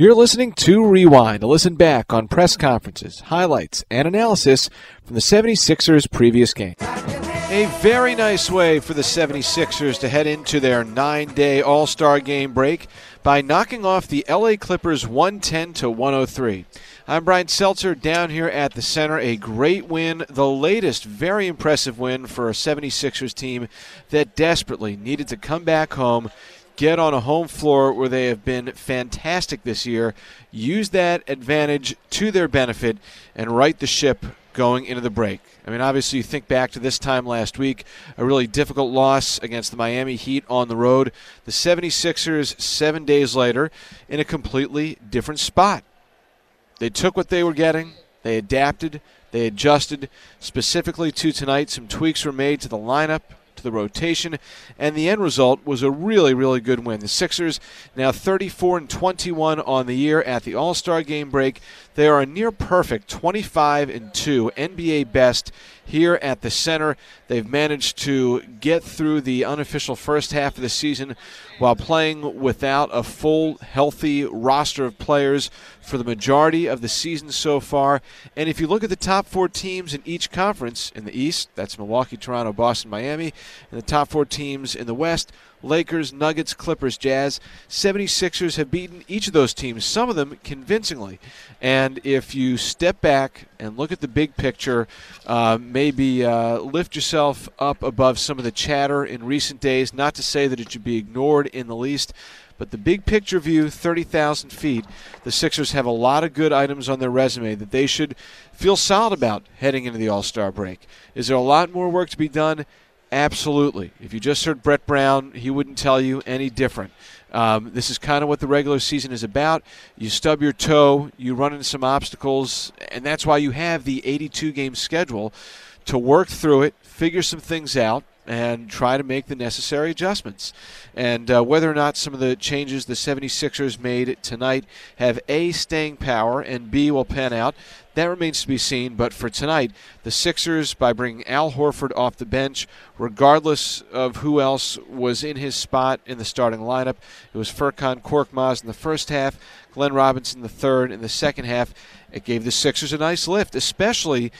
You're listening to Rewind, to listen back on press conferences, highlights, and analysis from the 76ers' previous game. A very nice way for the 76ers to head into their nine day All Star game break by knocking off the LA Clippers 110 to 103. I'm Brian Seltzer down here at the center. A great win, the latest very impressive win for a 76ers team that desperately needed to come back home get on a home floor where they have been fantastic this year, use that advantage to their benefit, and right the ship going into the break. I mean, obviously, you think back to this time last week, a really difficult loss against the Miami Heat on the road. The 76ers, seven days later, in a completely different spot. They took what they were getting, they adapted, they adjusted. Specifically to tonight, some tweaks were made to the lineup to the rotation, and the end result was a really, really good win. The Sixers now 34 and 21 on the year at the All Star game break. They are a near perfect 25 and 2 NBA best here at the center. They've managed to get through the unofficial first half of the season while playing without a full, healthy roster of players for the majority of the season so far. And if you look at the top four teams in each conference in the East, that's Milwaukee, Toronto, Boston, Miami, and the top four teams in the West, Lakers, Nuggets, Clippers, Jazz. 76ers have beaten each of those teams, some of them convincingly. And if you step back and look at the big picture, uh, maybe uh, lift yourself up above some of the chatter in recent days, not to say that it should be ignored in the least. But the big picture view, 30,000 feet, the Sixers have a lot of good items on their resume that they should feel solid about heading into the All Star break. Is there a lot more work to be done? Absolutely. If you just heard Brett Brown, he wouldn't tell you any different. Um, this is kind of what the regular season is about. You stub your toe, you run into some obstacles, and that's why you have the 82 game schedule to work through it, figure some things out, and try to make the necessary adjustments. And uh, whether or not some of the changes the 76ers made tonight have A, staying power, and B, will pan out, that remains to be seen. But for tonight, the Sixers, by bringing Al Horford off the bench, regardless of who else was in his spot in the starting lineup, it was Furkan Korkmaz in the first half, Glenn Robinson the third in the second half. It gave the Sixers a nice lift, especially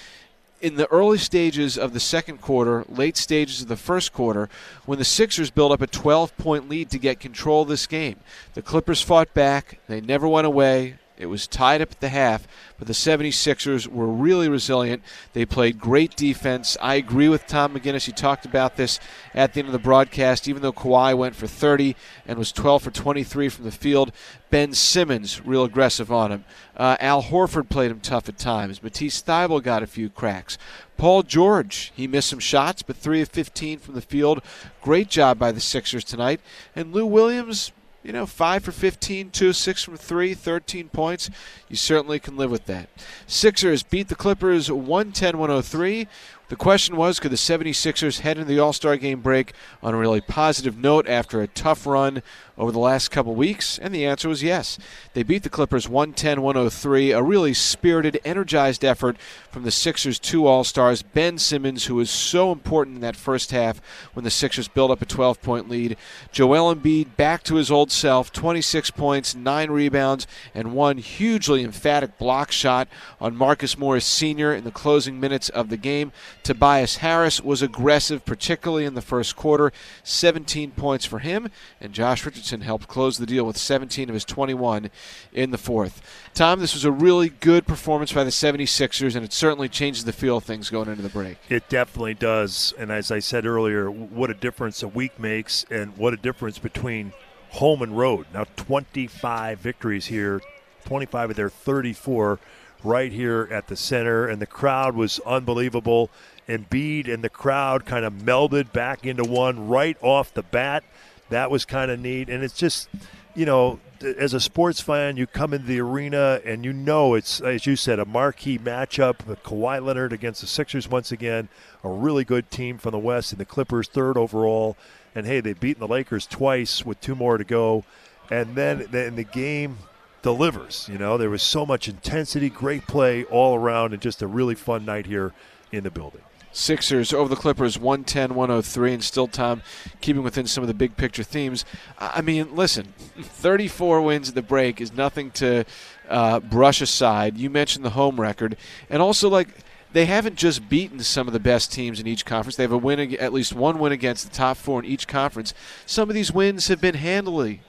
in the early stages of the second quarter, late stages of the first quarter, when the Sixers built up a 12 point lead to get control of this game. The Clippers fought back, they never went away. It was tied up at the half, but the 76ers were really resilient. They played great defense. I agree with Tom McGinnis. He talked about this at the end of the broadcast. Even though Kawhi went for 30 and was 12 for 23 from the field, Ben Simmons real aggressive on him. Uh, Al Horford played him tough at times. Matisse Thybulle got a few cracks. Paul George, he missed some shots, but 3 of 15 from the field. Great job by the Sixers tonight. And Lou Williams, you know, 5 for 15, 2 6 from 3, 13 points. You certainly can live with that. Sixers beat the Clippers 110 103. The question was could the 76ers head into the All Star game break on a really positive note after a tough run over the last couple weeks? And the answer was yes. They beat the Clippers 110 103, a really spirited, energized effort from the Sixers' two All Stars, Ben Simmons, who was so important in that first half when the Sixers built up a 12 point lead, Joel Embiid back to his old self, 26 points, 9 rebounds, and one hugely emphatic block shot on Marcus Morris Sr. in the closing minutes of the game. Tobias Harris was aggressive, particularly in the first quarter, 17 points for him, and Josh Richardson helped close the deal with 17 of his 21 in the fourth. Tom, this was a really good performance by the 76ers, and it certainly changes the feel of things going into the break. It definitely does. And as I said earlier, what a difference a week makes, and what a difference between home and road. Now, 25 victories here, 25 of their 34 right here at the center, and the crowd was unbelievable. Embiid and the crowd kind of melded back into one right off the bat. That was kind of neat, and it's just, you know, as a sports fan, you come into the arena and you know it's, as you said, a marquee matchup. Kawhi Leonard against the Sixers once again, a really good team from the West, and the Clippers third overall. And hey, they've beaten the Lakers twice with two more to go. And then in the game delivers. You know, there was so much intensity, great play all around, and just a really fun night here in the building. Sixers over the Clippers 110 103, and still, Tom, keeping within some of the big picture themes. I mean, listen, 34 wins at the break is nothing to uh, brush aside. You mentioned the home record, and also, like, they haven't just beaten some of the best teams in each conference. They have a win, at least one win against the top four in each conference. Some of these wins have been handily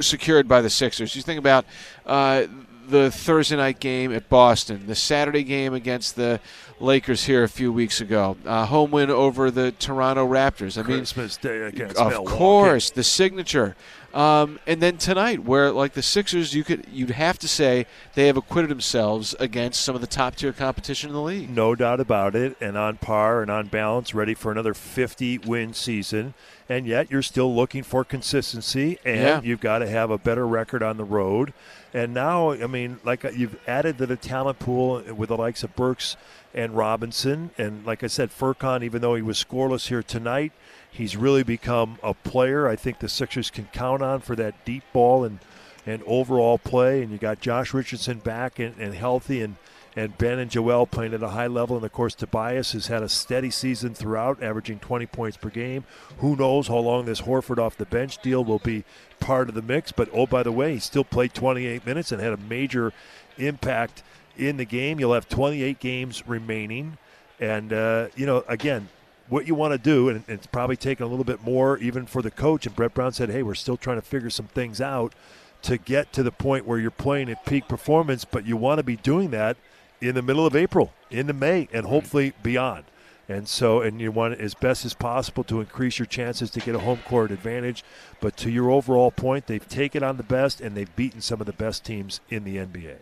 secured by the Sixers. You think about uh, the Thursday night game at Boston, the Saturday game against the Lakers here a few weeks ago, uh, home win over the Toronto Raptors. I Christmas mean, Day against of Milwaukee. course, the signature. Um, and then tonight, where like the Sixers, you could you'd have to say they have acquitted themselves against some of the top tier competition in the league. No doubt about it, and on par and on balance, ready for another 50 win season. And yet, you're still looking for consistency, and yeah. you've got to have a better record on the road. And now, I mean, like uh, you've added to the talent pool with the likes of Burks and Robinson, and like I said, Furkan, even though he was scoreless here tonight He's really become a player I think the Sixers can count on for that deep ball and, and overall play. And you got Josh Richardson back and, and healthy and, and Ben and Joel playing at a high level. And of course, Tobias has had a steady season throughout, averaging 20 points per game. Who knows how long this Horford off the bench deal will be part of the mix. But oh, by the way, he still played 28 minutes and had a major impact in the game. You'll have 28 games remaining. And, uh, you know, again, what you want to do, and it's probably taken a little bit more even for the coach. And Brett Brown said, "Hey, we're still trying to figure some things out to get to the point where you're playing at peak performance, but you want to be doing that in the middle of April, into May, and hopefully beyond." And so, and you want as best as possible to increase your chances to get a home court advantage. But to your overall point, they've taken on the best and they've beaten some of the best teams in the NBA.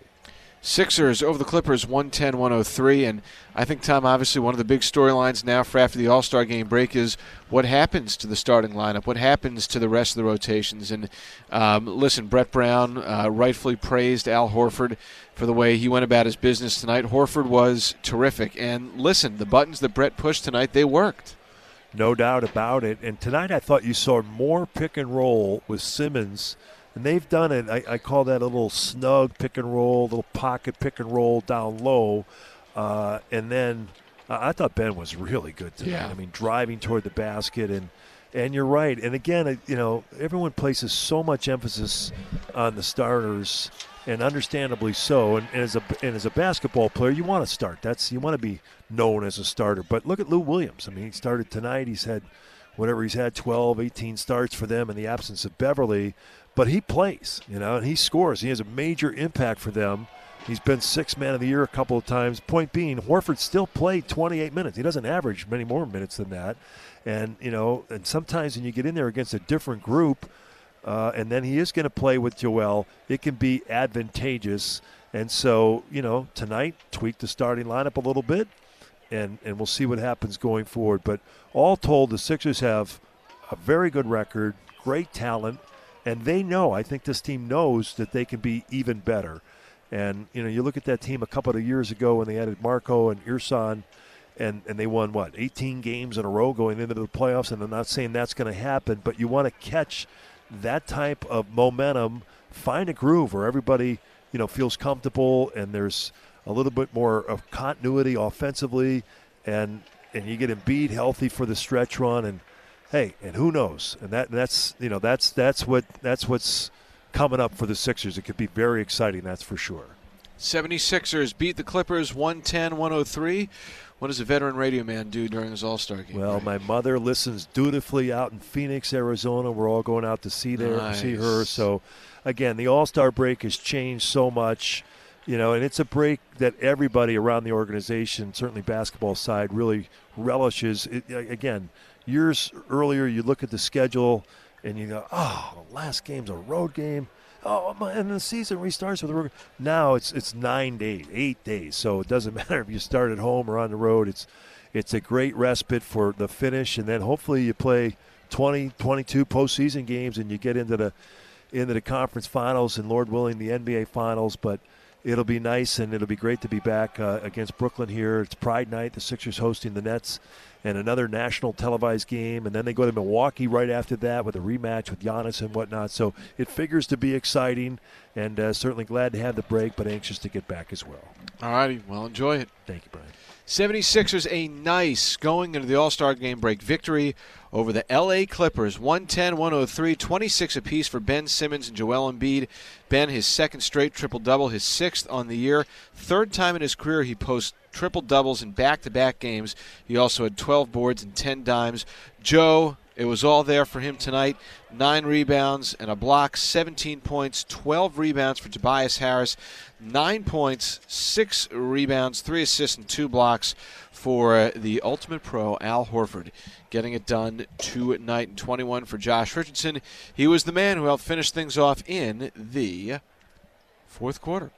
Sixers over the Clippers 110 103. And I think, Tom, obviously one of the big storylines now for after the All Star game break is what happens to the starting lineup, what happens to the rest of the rotations. And um, listen, Brett Brown uh, rightfully praised Al Horford for the way he went about his business tonight. Horford was terrific. And listen, the buttons that Brett pushed tonight, they worked. No doubt about it. And tonight I thought you saw more pick and roll with Simmons and they've done it. I, I, call that a little snug pick and roll, little pocket pick and roll down low, uh, and then uh, I thought Ben was really good tonight. Yeah. I mean, driving toward the basket and. And you're right. And again, you know, everyone places so much emphasis on the starters, and understandably so. And, and, as a and as a basketball player, you want to start. That's you want to be known as a starter. But look at Lou Williams. I mean, he started tonight. He's had whatever he's had 12, 18 starts for them in the absence of Beverley but he plays, you know, and he scores. He has a major impact for them. He's been six man of the year a couple of times. Point being, Horford still played 28 minutes. He doesn't average many more minutes than that. And, you know, and sometimes when you get in there against a different group, uh, and then he is going to play with Joel, it can be advantageous. And so, you know, tonight, tweak the starting lineup a little bit, and, and we'll see what happens going forward. But all told, the Sixers have a very good record, great talent and they know. I think this team knows that they can be even better. And you know, you look at that team a couple of years ago when they added Marco and Ersan, and and they won what 18 games in a row going into the playoffs. And I'm not saying that's going to happen, but you want to catch that type of momentum, find a groove where everybody you know feels comfortable and there's a little bit more of continuity offensively, and and you get Embiid healthy for the stretch run and hey, and who knows? And that that's you know that's that's what that's what's coming up for the Sixers. It could be very exciting, that's for sure. 76ers beat the Clippers 110-103. What does a veteran radio man do during his All-Star game? Well, my mother listens dutifully out in Phoenix, Arizona. We're all going out to see there, nice. see her. So, again, the All-Star break has changed so much, you know, and it's a break that everybody around the organization, certainly basketball side, really relishes. It, again, years earlier, you look at the schedule and you go, oh, the last game's a road game. Oh, and the season restarts with a road. Now it's it's nine days, eight days. So it doesn't matter if you start at home or on the road. It's it's a great respite for the finish, and then hopefully you play 20, 22 postseason games, and you get into the into the conference finals, and Lord willing, the NBA finals. But it'll be nice, and it'll be great to be back uh, against Brooklyn here. It's Pride Night. The Sixers hosting the Nets and another national televised game, and then they go to Milwaukee right after that with a rematch with Giannis and whatnot. So it figures to be exciting, and uh, certainly glad to have the break, but anxious to get back as well. All righty, well, enjoy it. Thank you, Brian. 76ers a nice going into the All Star game break victory over the LA Clippers 110 103, 26 apiece for Ben Simmons and Joel Embiid. Ben, his second straight triple double, his sixth on the year. Third time in his career he posts triple doubles in back to back games. He also had 12 boards and 10 dimes. Joe, it was all there for him tonight. Nine rebounds and a block, 17 points, 12 rebounds for Tobias Harris, nine points, six rebounds, three assists, and two blocks for uh, the ultimate pro, Al Horford, getting it done tonight and 21 for Josh Richardson. He was the man who helped finish things off in the fourth quarter.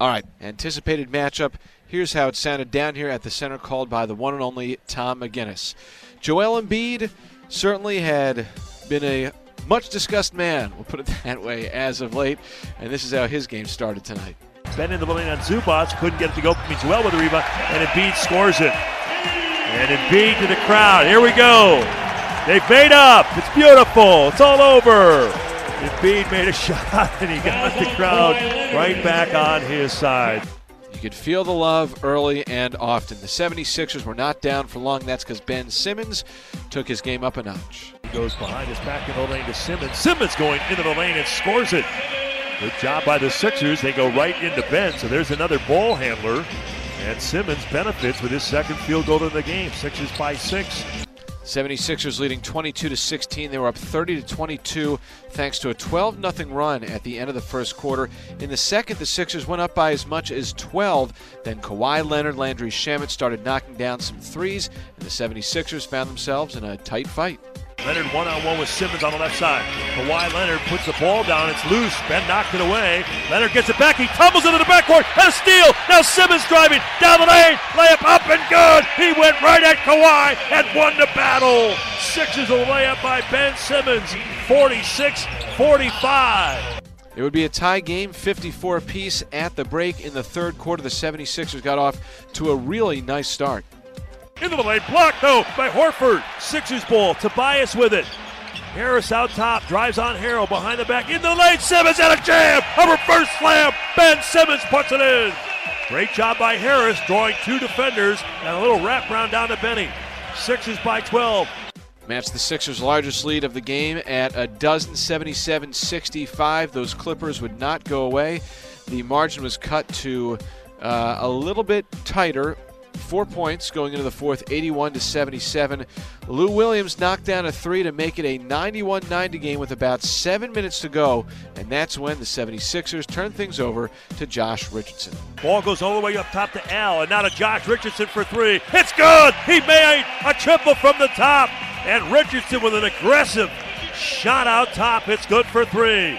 All right, anticipated matchup. Here's how it sounded down here at the center, called by the one and only Tom McGinnis. Joel Embiid certainly had been a much discussed man, we'll put it that way, as of late, and this is how his game started tonight. Ben in the lane on Zubac, couldn't get it to go. Means well with the rebound, and Embiid scores it. And Embiid to the crowd. Here we go. They've made up. It's beautiful. It's all over. Embiid made a shot, and he got the crowd right back on his side. Could feel the love early and often. The 76ers were not down for long. That's because Ben Simmons took his game up a notch. He goes behind his back in the lane to Simmons. Simmons going into the lane and scores it. Good job by the Sixers. They go right into Ben, so there's another ball handler. And Simmons benefits with his second field goal in the game. Sixers by six. 76ers leading 22 to 16. They were up 30 to 22 thanks to a 12 0 run at the end of the first quarter. In the second, the Sixers went up by as much as 12. Then Kawhi Leonard, Landry Shamet started knocking down some threes, and the 76ers found themselves in a tight fight. Leonard one on one with Simmons on the left side. Kawhi Leonard puts the ball down. It's loose. Ben knocked it away. Leonard gets it back. He tumbles into the backcourt. And a steal. Now Simmons driving down the lane. Layup up and good. He went right at Kawhi and won the battle. Sixers a layup by Ben Simmons. 46 45. It would be a tie game, 54 apiece at the break in the third quarter. The 76ers got off to a really nice start. Into the lane, blocked though by Horford. Sixers ball, Tobias with it. Harris out top, drives on Harrell behind the back, into the lane, Simmons at a jam, a reverse slam, Ben Simmons puts it in. Great job by Harris, drawing two defenders, and a little wraparound down to Benny. Sixers by 12. Match the Sixers' largest lead of the game at a dozen 77 65. Those Clippers would not go away. The margin was cut to uh, a little bit tighter Four points going into the fourth, 81 to 77. Lou Williams knocked down a three to make it a 91 90 game with about seven minutes to go, and that's when the 76ers turn things over to Josh Richardson. Ball goes all the way up top to Al, and now to Josh Richardson for three. It's good! He made a triple from the top, and Richardson with an aggressive shot out top. It's good for three.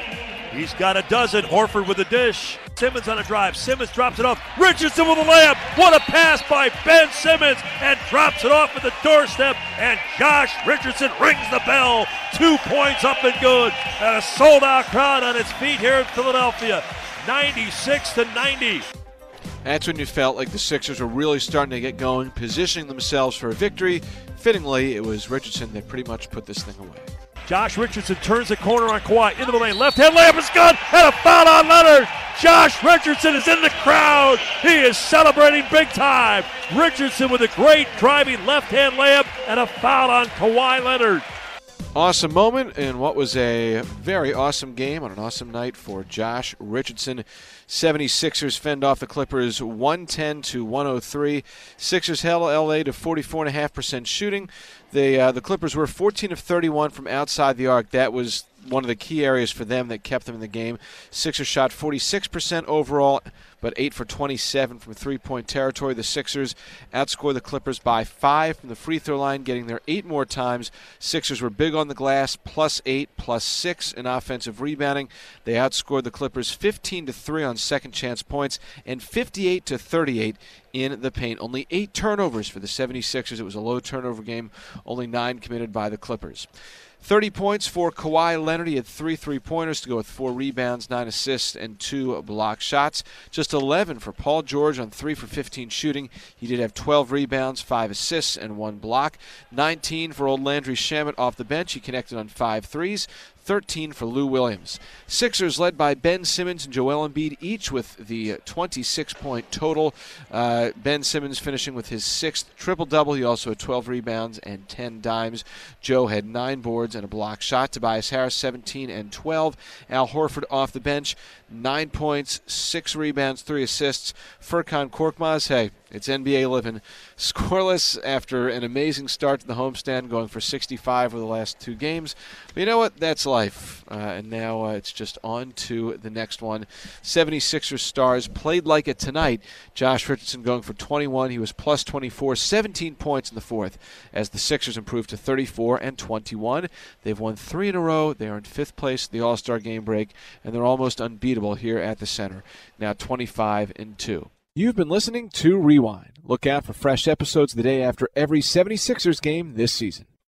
He's got a dozen. Horford with a dish. Simmons on a drive. Simmons drops it off. Richardson with a layup. What a pass by Ben Simmons and drops it off at the doorstep. And Josh Richardson rings the bell. Two points up and good. And a sold out crowd on its feet here in Philadelphia. 96 to 90. That's when you felt like the Sixers were really starting to get going, positioning themselves for a victory. Fittingly, it was Richardson that pretty much put this thing away. Josh Richardson turns the corner on Kawhi into the lane. Left hand layup is good. And a foul on Leonard. Josh Richardson is in the crowd. He is celebrating big time. Richardson with a great driving left hand layup and a foul on Kawhi Leonard. Awesome moment in what was a very awesome game on an awesome night for Josh Richardson. 76ers fend off the Clippers 110 to 103. Sixers held LA to 44.5% shooting. The, uh, the Clippers were 14 of 31 from outside the arc. That was one of the key areas for them that kept them in the game. Sixers shot 46% overall, but 8 for 27 from three point territory. The Sixers outscored the Clippers by 5 from the free throw line, getting there 8 more times. Sixers were big on the glass, plus 8, plus 6 in offensive rebounding. They outscored the Clippers 15 to 3 on second chance points and 58 to 38 in the paint. Only 8 turnovers for the 76ers. It was a low turnover game, only 9 committed by the Clippers. 30 points for Kawhi Leonard. He had three three pointers to go with four rebounds, nine assists, and two block shots. Just 11 for Paul George on three for 15 shooting. He did have 12 rebounds, five assists, and one block. 19 for old Landry Shamet off the bench. He connected on five threes. 13 for Lou Williams. Sixers led by Ben Simmons and Joel Embiid, each with the 26 point total. Uh, ben Simmons finishing with his sixth triple double. He also had 12 rebounds and 10 dimes. Joe had nine boards and a block shot. Tobias Harris, 17 and 12. Al Horford off the bench, nine points, six rebounds, three assists. Furkan Korkmaz, hey, it's NBA living. Scoreless after an amazing start to the homestand, going for 65 over the last two games. But you know what? That's life. Uh, and now uh, it's just on to the next one. 76ers stars played like it tonight. Josh Richardson going for 21. He was plus 24, 17 points in the fourth as the Sixers improved to 34 and 21. They've won three in a row. They are in fifth place the All Star game break, and they're almost unbeatable here at the center. Now 25 and 2. You've been listening to Rewind. Look out for fresh episodes the day after every 76ers game this season.